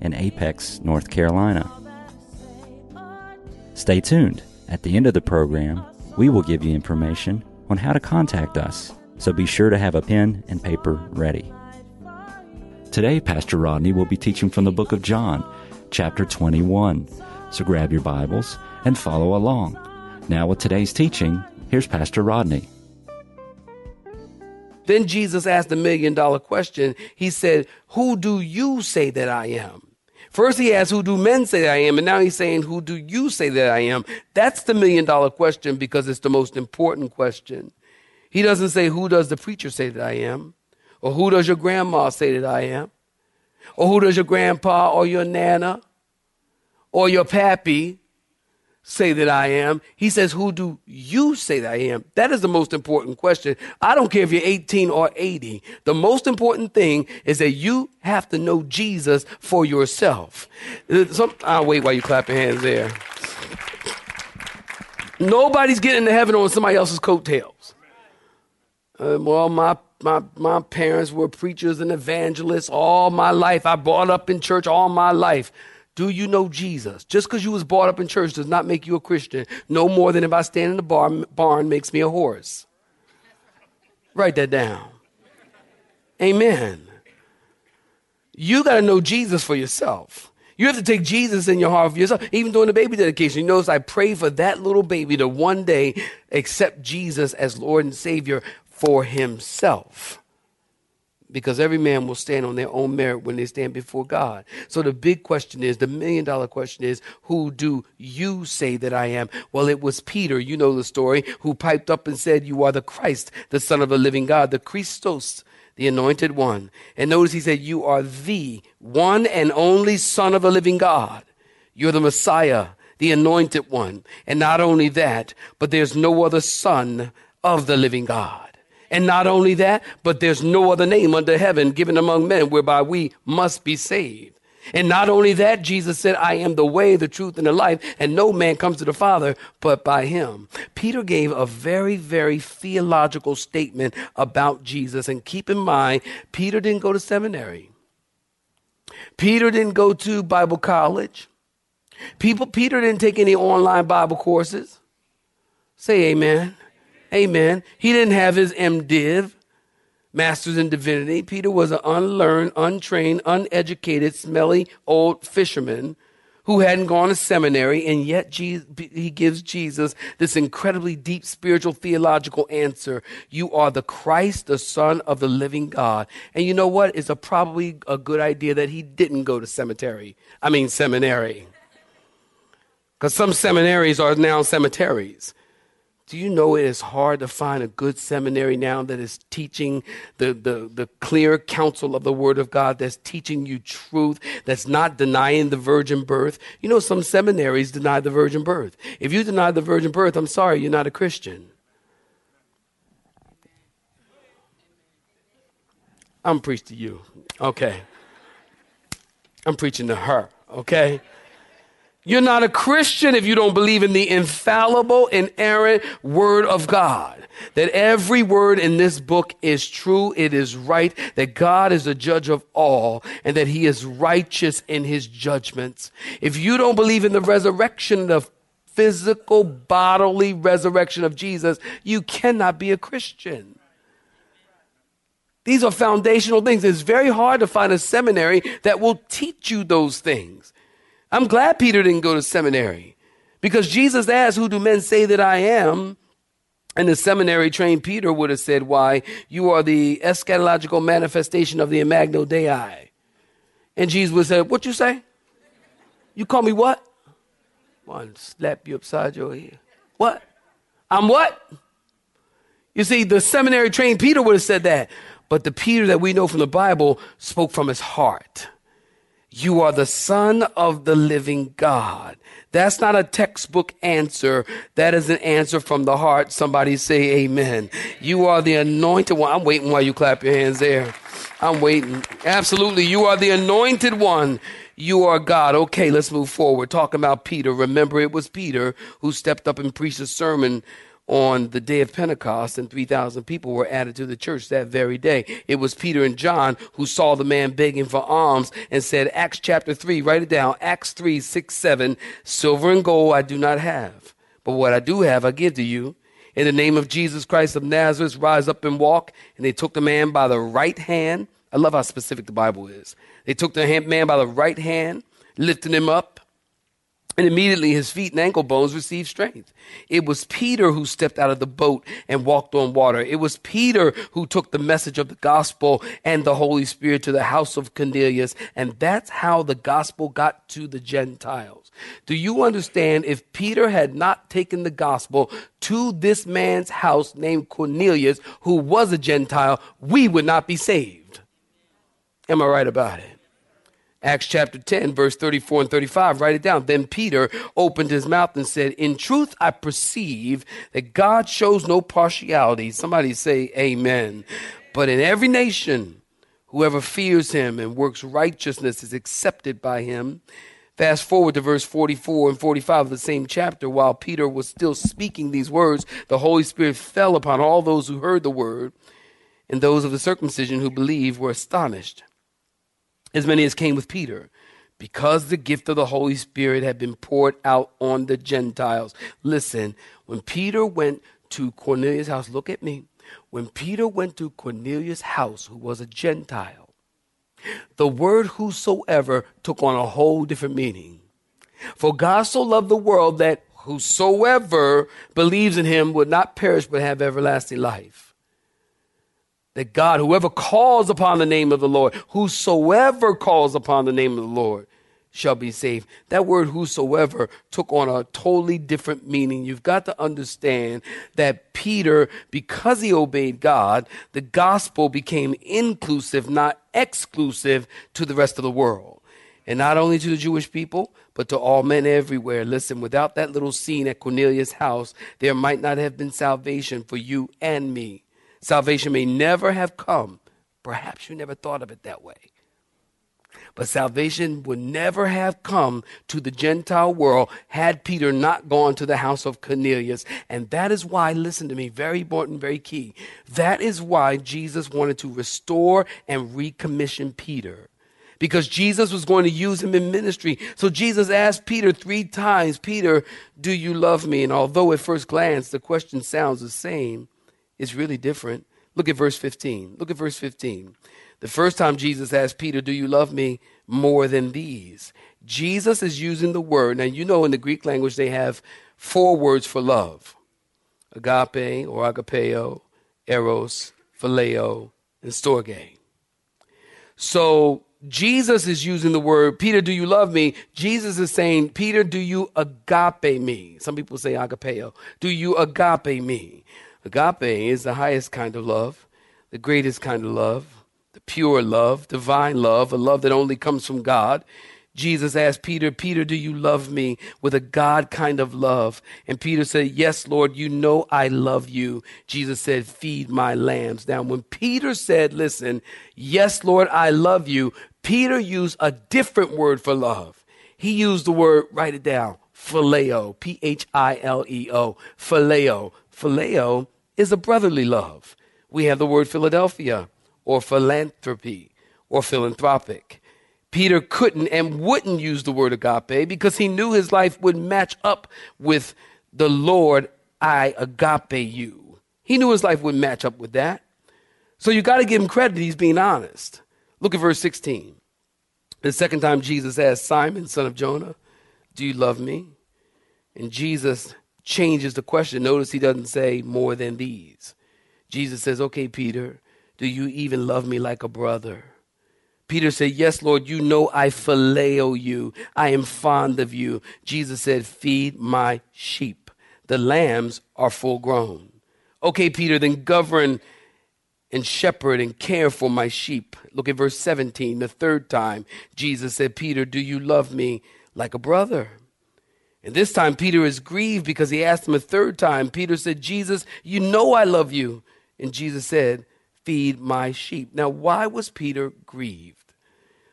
in Apex, North Carolina. Stay tuned. At the end of the program, we will give you information on how to contact us, so be sure to have a pen and paper ready. Today, Pastor Rodney will be teaching from the book of John, chapter 21. So grab your Bibles and follow along. Now, with today's teaching, here's Pastor Rodney. Then Jesus asked a million dollar question. He said, Who do you say that I am? First, he asked, Who do men say I am? And now he's saying, Who do you say that I am? That's the million dollar question because it's the most important question. He doesn't say, Who does the preacher say that I am? Or who does your grandma say that I am? Or who does your grandpa or your nana or your pappy say that I am. He says, Who do you say that I am? That is the most important question. I don't care if you're 18 or 80. The most important thing is that you have to know Jesus for yourself. I'll wait while you clap your hands there. Nobody's getting to heaven on somebody else's coattails. Uh, well, my my my parents were preachers and evangelists all my life. I brought up in church all my life. Do you know Jesus? Just because you was brought up in church does not make you a Christian. No more than if I stand in the barn, barn makes me a horse. Write that down. Amen. You got to know Jesus for yourself. You have to take Jesus in your heart for yourself. Even during the baby dedication, you notice I pray for that little baby to one day accept Jesus as Lord and Savior for himself because every man will stand on their own merit when they stand before God. So the big question is, the million dollar question is, who do you say that I am? Well, it was Peter, you know the story, who piped up and said, You are the Christ, the Son of the living God, the Christos, the anointed one. And notice he said, You are the one and only Son of the living God. You're the Messiah, the anointed one. And not only that, but there's no other Son of the living God. And not only that, but there's no other name under heaven given among men whereby we must be saved. And not only that, Jesus said, I am the way, the truth, and the life, and no man comes to the Father but by him. Peter gave a very, very theological statement about Jesus. And keep in mind, Peter didn't go to seminary. Peter didn't go to Bible college. People, Peter didn't take any online Bible courses. Say amen. Amen. He didn't have his MDiv, Masters in Divinity. Peter was an unlearned, untrained, uneducated, smelly old fisherman who hadn't gone to seminary, and yet Jesus, he gives Jesus this incredibly deep spiritual theological answer. You are the Christ, the Son of the living God. And you know what? It's a, probably a good idea that he didn't go to cemetery. I mean, seminary. Because some seminaries are now cemeteries. Do you know it is hard to find a good seminary now that is teaching the, the, the clear counsel of the Word of God, that's teaching you truth, that's not denying the virgin birth? You know, some seminaries deny the virgin birth. If you deny the virgin birth, I'm sorry, you're not a Christian. I'm preaching to you. Okay. I'm preaching to her. Okay. You're not a Christian if you don't believe in the infallible, inerrant Word of God. That every word in this book is true, it is right, that God is the judge of all, and that He is righteous in His judgments. If you don't believe in the resurrection, the physical, bodily resurrection of Jesus, you cannot be a Christian. These are foundational things. It's very hard to find a seminary that will teach you those things. I'm glad Peter didn't go to seminary because Jesus asked, Who do men say that I am? And the seminary trained Peter would have said, Why, you are the eschatological manifestation of the Imago Dei. And Jesus would say, What you say? You call me what? One slap you upside your head. What? I'm what? You see, the seminary trained Peter would have said that. But the Peter that we know from the Bible spoke from his heart. You are the Son of the living God. That's not a textbook answer. That is an answer from the heart. Somebody say amen. You are the anointed one. I'm waiting while you clap your hands there. I'm waiting. Absolutely. You are the anointed one. You are God. Okay, let's move forward. Talking about Peter. Remember, it was Peter who stepped up and preached a sermon on the day of Pentecost, and 3,000 people were added to the church that very day. It was Peter and John who saw the man begging for alms and said, Acts chapter 3, write it down, Acts 3, 6, 7, silver and gold I do not have, but what I do have I give to you. In the name of Jesus Christ of Nazareth, rise up and walk. And they took the man by the right hand. I love how specific the Bible is. They took the man by the right hand, lifted him up, and immediately his feet and ankle bones received strength. It was Peter who stepped out of the boat and walked on water. It was Peter who took the message of the gospel and the Holy Spirit to the house of Cornelius. And that's how the gospel got to the Gentiles. Do you understand if Peter had not taken the gospel to this man's house named Cornelius, who was a Gentile, we would not be saved? Am I right about it? Acts chapter 10, verse 34 and 35. Write it down. Then Peter opened his mouth and said, In truth, I perceive that God shows no partiality. Somebody say, Amen. But in every nation, whoever fears him and works righteousness is accepted by him. Fast forward to verse 44 and 45 of the same chapter. While Peter was still speaking these words, the Holy Spirit fell upon all those who heard the word, and those of the circumcision who believed were astonished as many as came with Peter, because the gift of the Holy Spirit had been poured out on the Gentiles. Listen, when Peter went to Cornelius' house, look at me. When Peter went to Cornelius' house, who was a Gentile, the word whosoever took on a whole different meaning. For God so loved the world that whosoever believes in him would not perish but have everlasting life that God, whoever calls upon the name of the Lord, whosoever calls upon the name of the Lord, shall be saved. That word whosoever took on a totally different meaning. You've got to understand that Peter, because he obeyed God, the gospel became inclusive, not exclusive to the rest of the world. And not only to the Jewish people, but to all men everywhere. Listen, without that little scene at Cornelius' house, there might not have been salvation for you and me. Salvation may never have come. Perhaps you never thought of it that way. But salvation would never have come to the Gentile world had Peter not gone to the house of Cornelius. And that is why, listen to me, very important, very key. That is why Jesus wanted to restore and recommission Peter. Because Jesus was going to use him in ministry. So Jesus asked Peter three times, Peter, do you love me? And although at first glance the question sounds the same, is really different. Look at verse 15. Look at verse 15. The first time Jesus asked Peter, Do you love me more than these? Jesus is using the word. Now, you know in the Greek language they have four words for love agape or agapeo, eros, phileo, and storge. So Jesus is using the word, Peter, do you love me? Jesus is saying, Peter, do you agape me? Some people say agapeo. Do you agape me? Agape is the highest kind of love, the greatest kind of love, the pure love, divine love, a love that only comes from God. Jesus asked Peter, Peter, do you love me with a God kind of love? And Peter said, Yes, Lord, you know I love you. Jesus said, Feed my lambs. Now, when Peter said, Listen, yes, Lord, I love you, Peter used a different word for love. He used the word, write it down, phileo, P H I L E O, phileo. Phileo is a brotherly love. We have the word Philadelphia or philanthropy or philanthropic. Peter couldn't and wouldn't use the word agape because he knew his life would match up with the Lord, I agape you. He knew his life wouldn't match up with that. So you got to give him credit, he's being honest. Look at verse 16. The second time Jesus asked Simon, son of Jonah, Do you love me? And Jesus changes the question. Notice he doesn't say more than these. Jesus says, Okay, Peter, do you even love me like a brother? Peter said, Yes, Lord, you know I phileo you. I am fond of you. Jesus said, Feed my sheep. The lambs are full grown. Okay, Peter, then govern and shepherd and care for my sheep. Look at verse 17. The third time, Jesus said, Peter, do you love me like a brother? And this time, Peter is grieved because he asked him a third time. Peter said, Jesus, you know I love you. And Jesus said, Feed my sheep. Now, why was Peter grieved?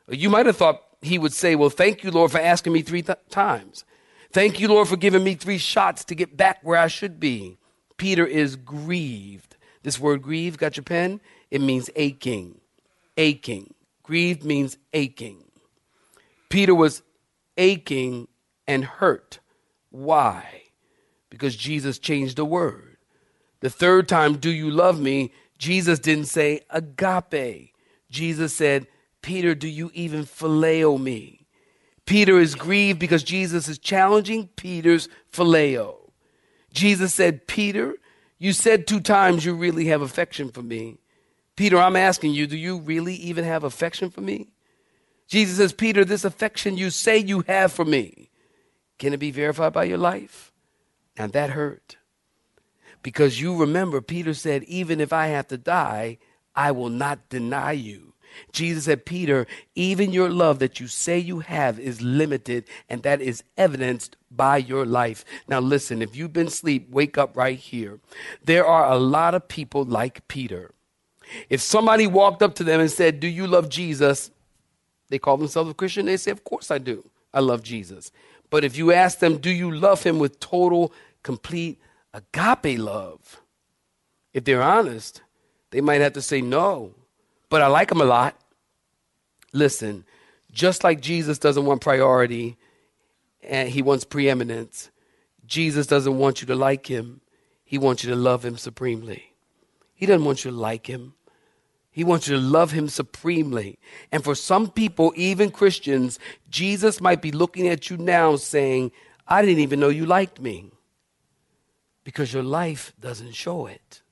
You might have thought he would say, Well, thank you, Lord, for asking me three th- times. Thank you, Lord, for giving me three shots to get back where I should be. Peter is grieved. This word grieved, got your pen? It means aching. Aching. Grieved means aching. Peter was aching and hurt. Why? Because Jesus changed the word. The third time, do you love me? Jesus didn't say agape. Jesus said, Peter, do you even phileo me? Peter is grieved because Jesus is challenging Peter's phileo. Jesus said, Peter, you said two times you really have affection for me. Peter, I'm asking you, do you really even have affection for me? Jesus says, Peter, this affection you say you have for me, can it be verified by your life? And that hurt. Because you remember, Peter said, even if I have to die, I will not deny you. Jesus said, Peter, even your love that you say you have is limited, and that is evidenced by your life. Now, listen, if you've been asleep, wake up right here. There are a lot of people like Peter. If somebody walked up to them and said, Do you love Jesus? They call themselves a Christian. They say, Of course I do. I love Jesus. But if you ask them, Do you love him with total, complete agape love? If they're honest, they might have to say no but I like him a lot. Listen, just like Jesus doesn't want priority and he wants preeminence, Jesus doesn't want you to like him. He wants you to love him supremely. He doesn't want you to like him. He wants you to love him supremely. And for some people, even Christians, Jesus might be looking at you now saying, I didn't even know you liked me because your life doesn't show it.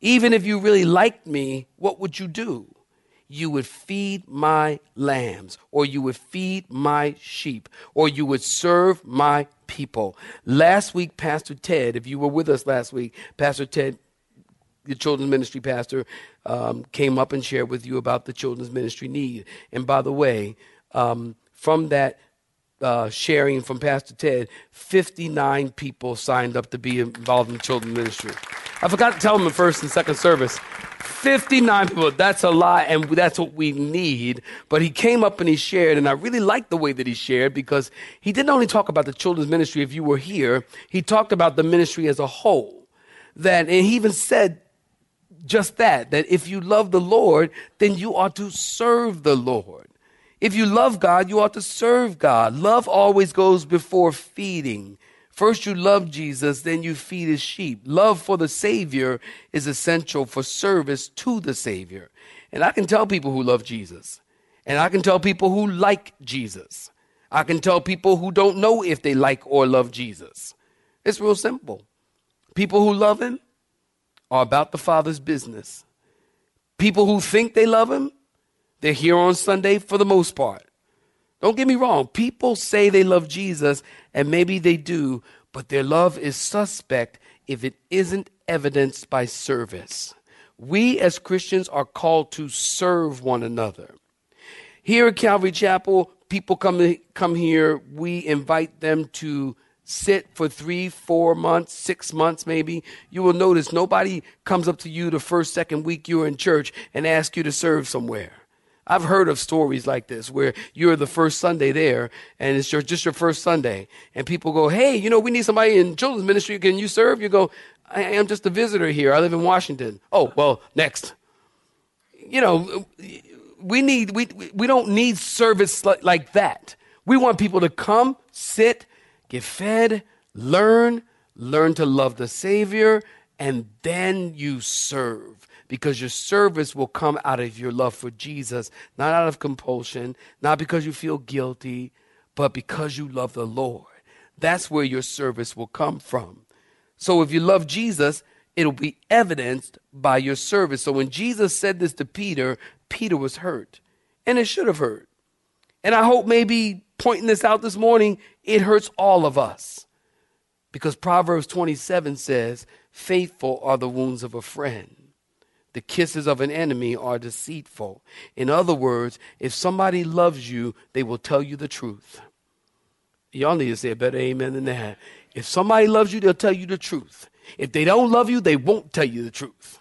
Even if you really liked me, what would you do? You would feed my lambs, or you would feed my sheep, or you would serve my people. Last week, Pastor Ted, if you were with us last week, Pastor Ted, the children's ministry pastor, um, came up and shared with you about the children's ministry need. And by the way, um, from that uh, sharing from Pastor Ted, 59 people signed up to be involved in the children's ministry. I forgot to tell them the first and second service. 59 people, that's a lot, and that's what we need. But he came up and he shared, and I really liked the way that he shared because he didn't only talk about the children's ministry if you were here, he talked about the ministry as a whole. That, and he even said just that, that if you love the Lord, then you ought to serve the Lord. If you love God, you ought to serve God. Love always goes before feeding. First, you love Jesus, then you feed his sheep. Love for the Savior is essential for service to the Savior. And I can tell people who love Jesus, and I can tell people who like Jesus. I can tell people who don't know if they like or love Jesus. It's real simple. People who love him are about the Father's business. People who think they love him, they're here on Sunday for the most part. Don't get me wrong. People say they love Jesus, and maybe they do, but their love is suspect if it isn't evidenced by service. We as Christians are called to serve one another. Here at Calvary Chapel, people come, come here, we invite them to sit for three, four months, six months maybe. You will notice nobody comes up to you the first, second week you're in church and asks you to serve somewhere. I've heard of stories like this where you're the first Sunday there and it's your, just your first Sunday. And people go, Hey, you know, we need somebody in children's ministry. Can you serve? You go, I am just a visitor here. I live in Washington. Oh, well, next. You know, we need, we, we don't need service like that. We want people to come, sit, get fed, learn, learn to love the Savior, and then you serve because your service will come out of your love for Jesus, not out of compulsion, not because you feel guilty, but because you love the Lord. That's where your service will come from. So if you love Jesus, it'll be evidenced by your service. So when Jesus said this to Peter, Peter was hurt, and it should have hurt. And I hope maybe pointing this out this morning, it hurts all of us. Because Proverbs 27 says, Faithful are the wounds of a friend The kisses of an enemy are deceitful. In other words, if somebody loves you, they will tell you the truth. Y'all need to say a better amen than that. If somebody loves you, they'll tell you the truth. If they don't love you, they won't tell you the truth.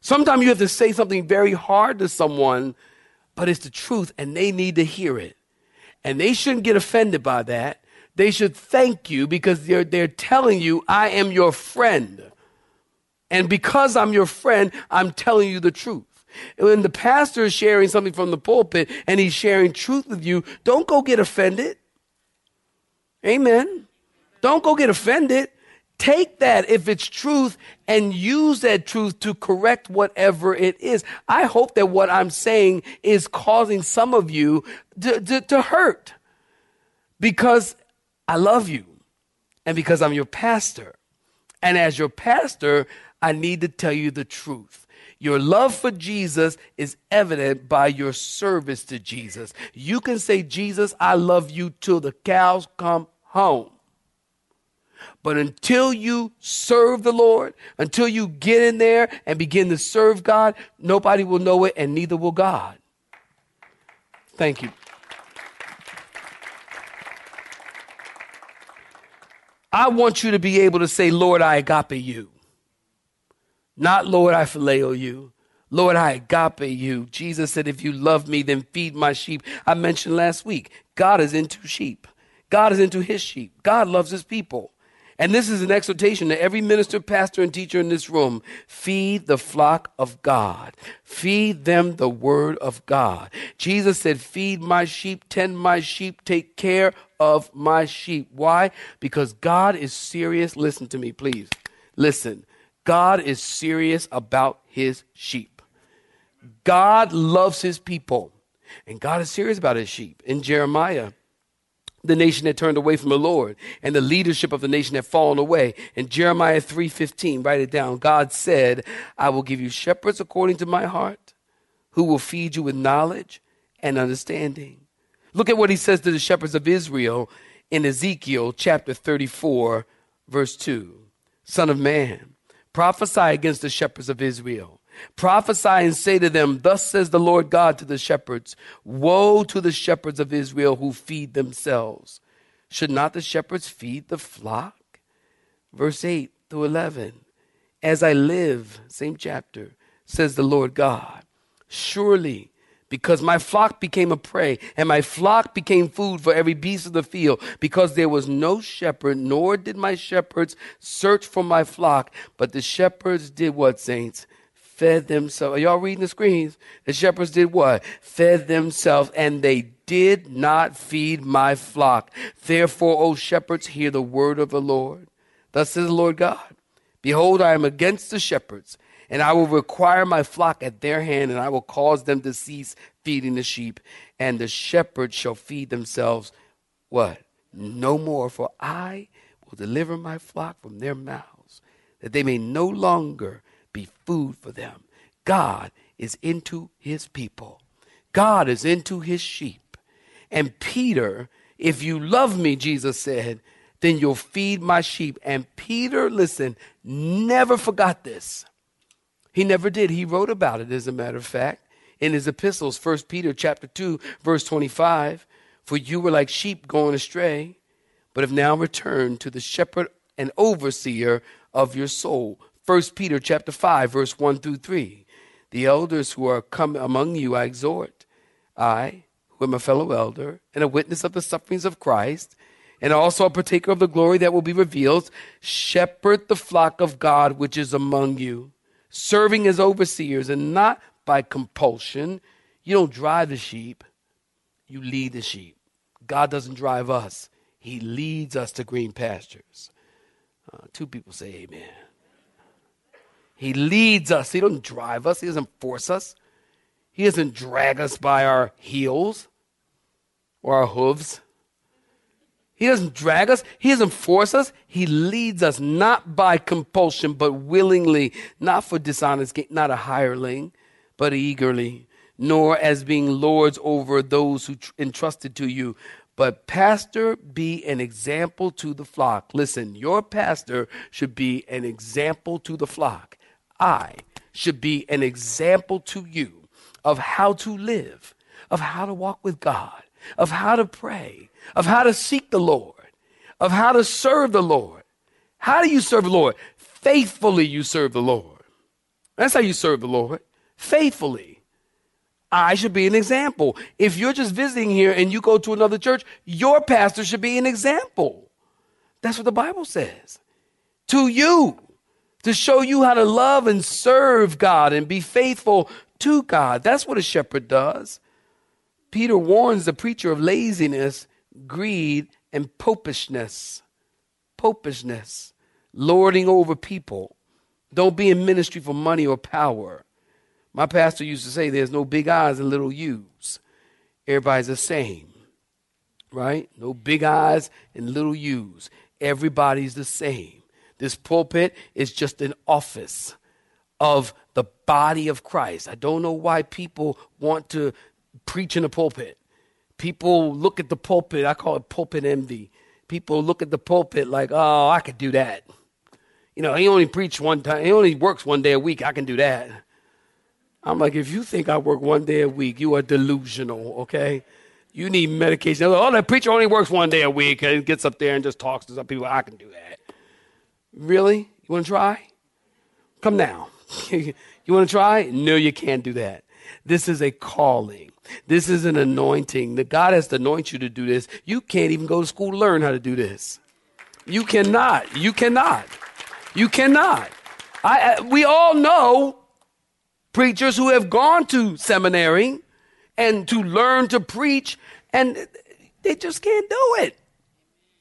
Sometimes you have to say something very hard to someone, but it's the truth and they need to hear it. And they shouldn't get offended by that. They should thank you because they're, they're telling you, I am your friend. And because I'm your friend, I'm telling you the truth. When the pastor is sharing something from the pulpit and he's sharing truth with you, don't go get offended. Amen. Don't go get offended. Take that if it's truth and use that truth to correct whatever it is. I hope that what I'm saying is causing some of you to, to, to hurt because I love you and because I'm your pastor. And as your pastor, I need to tell you the truth. Your love for Jesus is evident by your service to Jesus. You can say, Jesus, I love you till the cows come home. But until you serve the Lord, until you get in there and begin to serve God, nobody will know it and neither will God. Thank you. I want you to be able to say, Lord, I agape you. Not, Lord, I phileo you. Lord, I agape you. Jesus said, if you love me, then feed my sheep. I mentioned last week, God is into sheep. God is into his sheep. God loves his people. And this is an exhortation to every minister, pastor, and teacher in this room. Feed the flock of God. Feed them the word of God. Jesus said, Feed my sheep, tend my sheep, take care of my sheep. Why? Because God is serious. Listen to me, please. Listen. God is serious about his sheep. God loves his people. And God is serious about his sheep. In Jeremiah, the nation had turned away from the Lord and the leadership of the nation had fallen away. In Jeremiah 3:15, write it down. God said, "I will give you shepherds according to my heart, who will feed you with knowledge and understanding." Look at what he says to the shepherds of Israel in Ezekiel chapter 34, verse 2. Son of man, prophesy against the shepherds of Israel Prophesy and say to them, Thus says the Lord God to the shepherds Woe to the shepherds of Israel who feed themselves. Should not the shepherds feed the flock? Verse 8 to 11. As I live, same chapter, says the Lord God, surely because my flock became a prey, and my flock became food for every beast of the field, because there was no shepherd, nor did my shepherds search for my flock, but the shepherds did what, saints? Fed themselves. Are y'all reading the screens? The shepherds did what? Fed themselves, and they did not feed my flock. Therefore, O shepherds, hear the word of the Lord. Thus says the Lord God Behold, I am against the shepherds, and I will require my flock at their hand, and I will cause them to cease feeding the sheep, and the shepherds shall feed themselves. What? No more, for I will deliver my flock from their mouths, that they may no longer be food for them. God is into his people. God is into his sheep. And Peter, if you love me, Jesus said, then you'll feed my sheep. And Peter, listen, never forgot this. He never did. He wrote about it, as a matter of fact, in his epistles, 1 Peter chapter 2, verse 25. For you were like sheep going astray, but have now returned to the shepherd and overseer of your soul. 1 Peter chapter 5 verse 1 through 3. The elders who are come among you I exhort. I, who am a fellow elder and a witness of the sufferings of Christ, and also a partaker of the glory that will be revealed, shepherd the flock of God which is among you, serving as overseers and not by compulsion. You don't drive the sheep, you lead the sheep. God doesn't drive us, He leads us to green pastures. Uh, two people say amen. He leads us. He doesn't drive us. He doesn't force us. He doesn't drag us by our heels or our hooves. He doesn't drag us. He doesn't force us. He leads us not by compulsion, but willingly, not for dishonest gain, not a hireling, but eagerly, nor as being lords over those who tr- entrusted to you. But pastor, be an example to the flock. Listen, your pastor should be an example to the flock. I should be an example to you of how to live, of how to walk with God, of how to pray, of how to seek the Lord, of how to serve the Lord. How do you serve the Lord? Faithfully, you serve the Lord. That's how you serve the Lord. Faithfully. I should be an example. If you're just visiting here and you go to another church, your pastor should be an example. That's what the Bible says. To you, to show you how to love and serve God and be faithful to God. That's what a shepherd does. Peter warns the preacher of laziness, greed, and popishness. Popishness, lording over people. Don't be in ministry for money or power. My pastor used to say there's no big eyes and little U's. Everybody's the same, right? No big eyes and little U's. Everybody's the same. This pulpit is just an office of the body of Christ. I don't know why people want to preach in the pulpit. People look at the pulpit, I call it pulpit envy. People look at the pulpit like, oh, I could do that. You know, he only preached one time, he only works one day a week. I can do that. I'm like, if you think I work one day a week, you are delusional, okay? You need medication. Oh, that preacher only works one day a week and gets up there and just talks to some people. I can do that. Really? You want to try? Come now. you want to try? No, you can't do that. This is a calling. This is an anointing. That God has to anoint you to do this. You can't even go to school to learn how to do this. You cannot. You cannot. You cannot. I, I, we all know preachers who have gone to seminary and to learn to preach, and they just can't do it.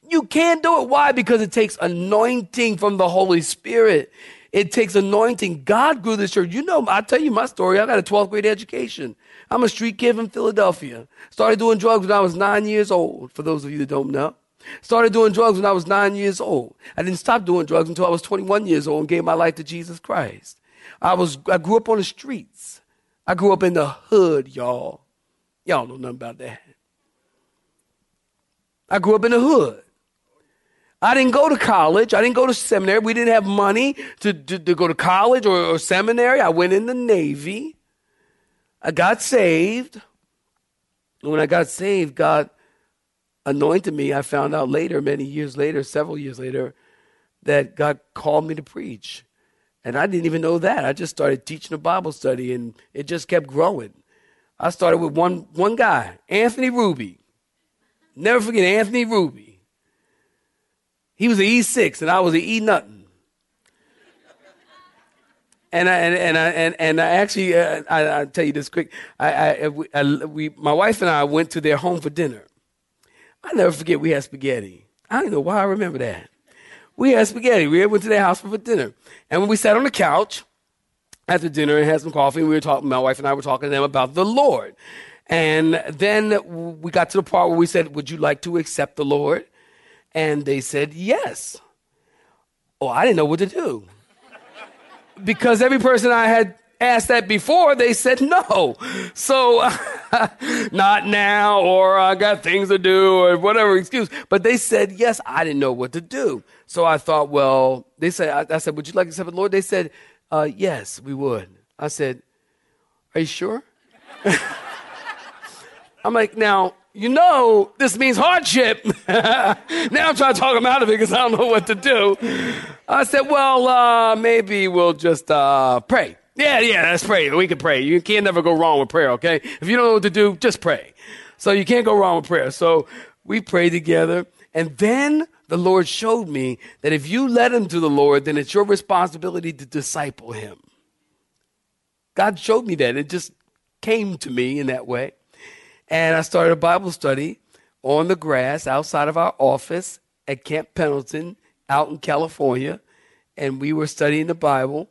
You can't do it. Why? Because it takes anointing from the Holy Spirit. It takes anointing. God grew this church. You know, I tell you my story. I got a 12th grade education. I'm a street kid from Philadelphia. Started doing drugs when I was nine years old, for those of you that don't know. Started doing drugs when I was nine years old. I didn't stop doing drugs until I was 21 years old and gave my life to Jesus Christ. I was I grew up on the streets. I grew up in the hood, y'all. Y'all know nothing about that. I grew up in the hood. I didn't go to college. I didn't go to seminary. We didn't have money to, to, to go to college or, or seminary. I went in the Navy. I got saved. And when I got saved, God anointed me. I found out later, many years later, several years later, that God called me to preach. And I didn't even know that. I just started teaching a Bible study and it just kept growing. I started with one, one guy, Anthony Ruby. Never forget Anthony Ruby. He was an E6 and I was an E nothing. And I, and, and I, and, and I actually, uh, I, I'll tell you this quick. I, I, I, we, my wife and I went to their home for dinner. I never forget we had spaghetti. I don't know why I remember that. We had spaghetti. We went to their house for dinner. And when we sat on the couch after dinner and had some coffee, we were talking, my wife and I were talking to them about the Lord. And then we got to the part where we said, Would you like to accept the Lord? And they said, Yes. Oh, I didn't know what to do. Because every person I had asked that before, they said no. So, not now, or I got things to do, or whatever excuse. But they said yes. I didn't know what to do. So I thought, well, they said, I, I said, would you like to accept the Lord? They said, uh, yes, we would. I said, are you sure? I'm like, now, you know, this means hardship. now I'm trying to talk him out of it because I don't know what to do. I said, well, uh, maybe we'll just uh, pray. Yeah, yeah, let's pray. We can pray. You can't never go wrong with prayer, okay? If you don't know what to do, just pray. So you can't go wrong with prayer. So we prayed together. And then the Lord showed me that if you led him to the Lord, then it's your responsibility to disciple him. God showed me that. It just came to me in that way. And I started a Bible study on the grass outside of our office at Camp Pendleton out in California. And we were studying the Bible.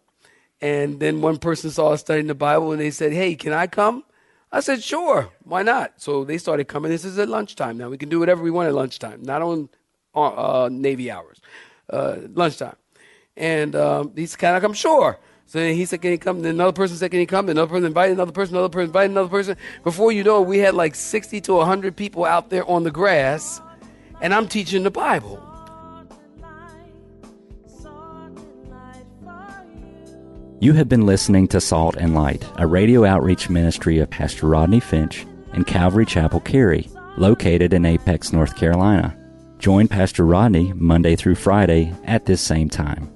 And then one person saw us studying the Bible and they said, Hey, can I come? I said, Sure, why not? So they started coming. This is at lunchtime now. We can do whatever we want at lunchtime, not on uh, Navy hours, uh, lunchtime. And um, he's kind of I'm sure. So he said, Can he come? Then another person said, Can he come? Then another person invited another person, another person invited another person. Before you know it, we had like 60 to 100 people out there on the grass, and I'm teaching the Bible. You have been listening to Salt and Light, a radio outreach ministry of Pastor Rodney Finch and Calvary Chapel Cary, located in Apex, North Carolina. Join Pastor Rodney Monday through Friday at this same time.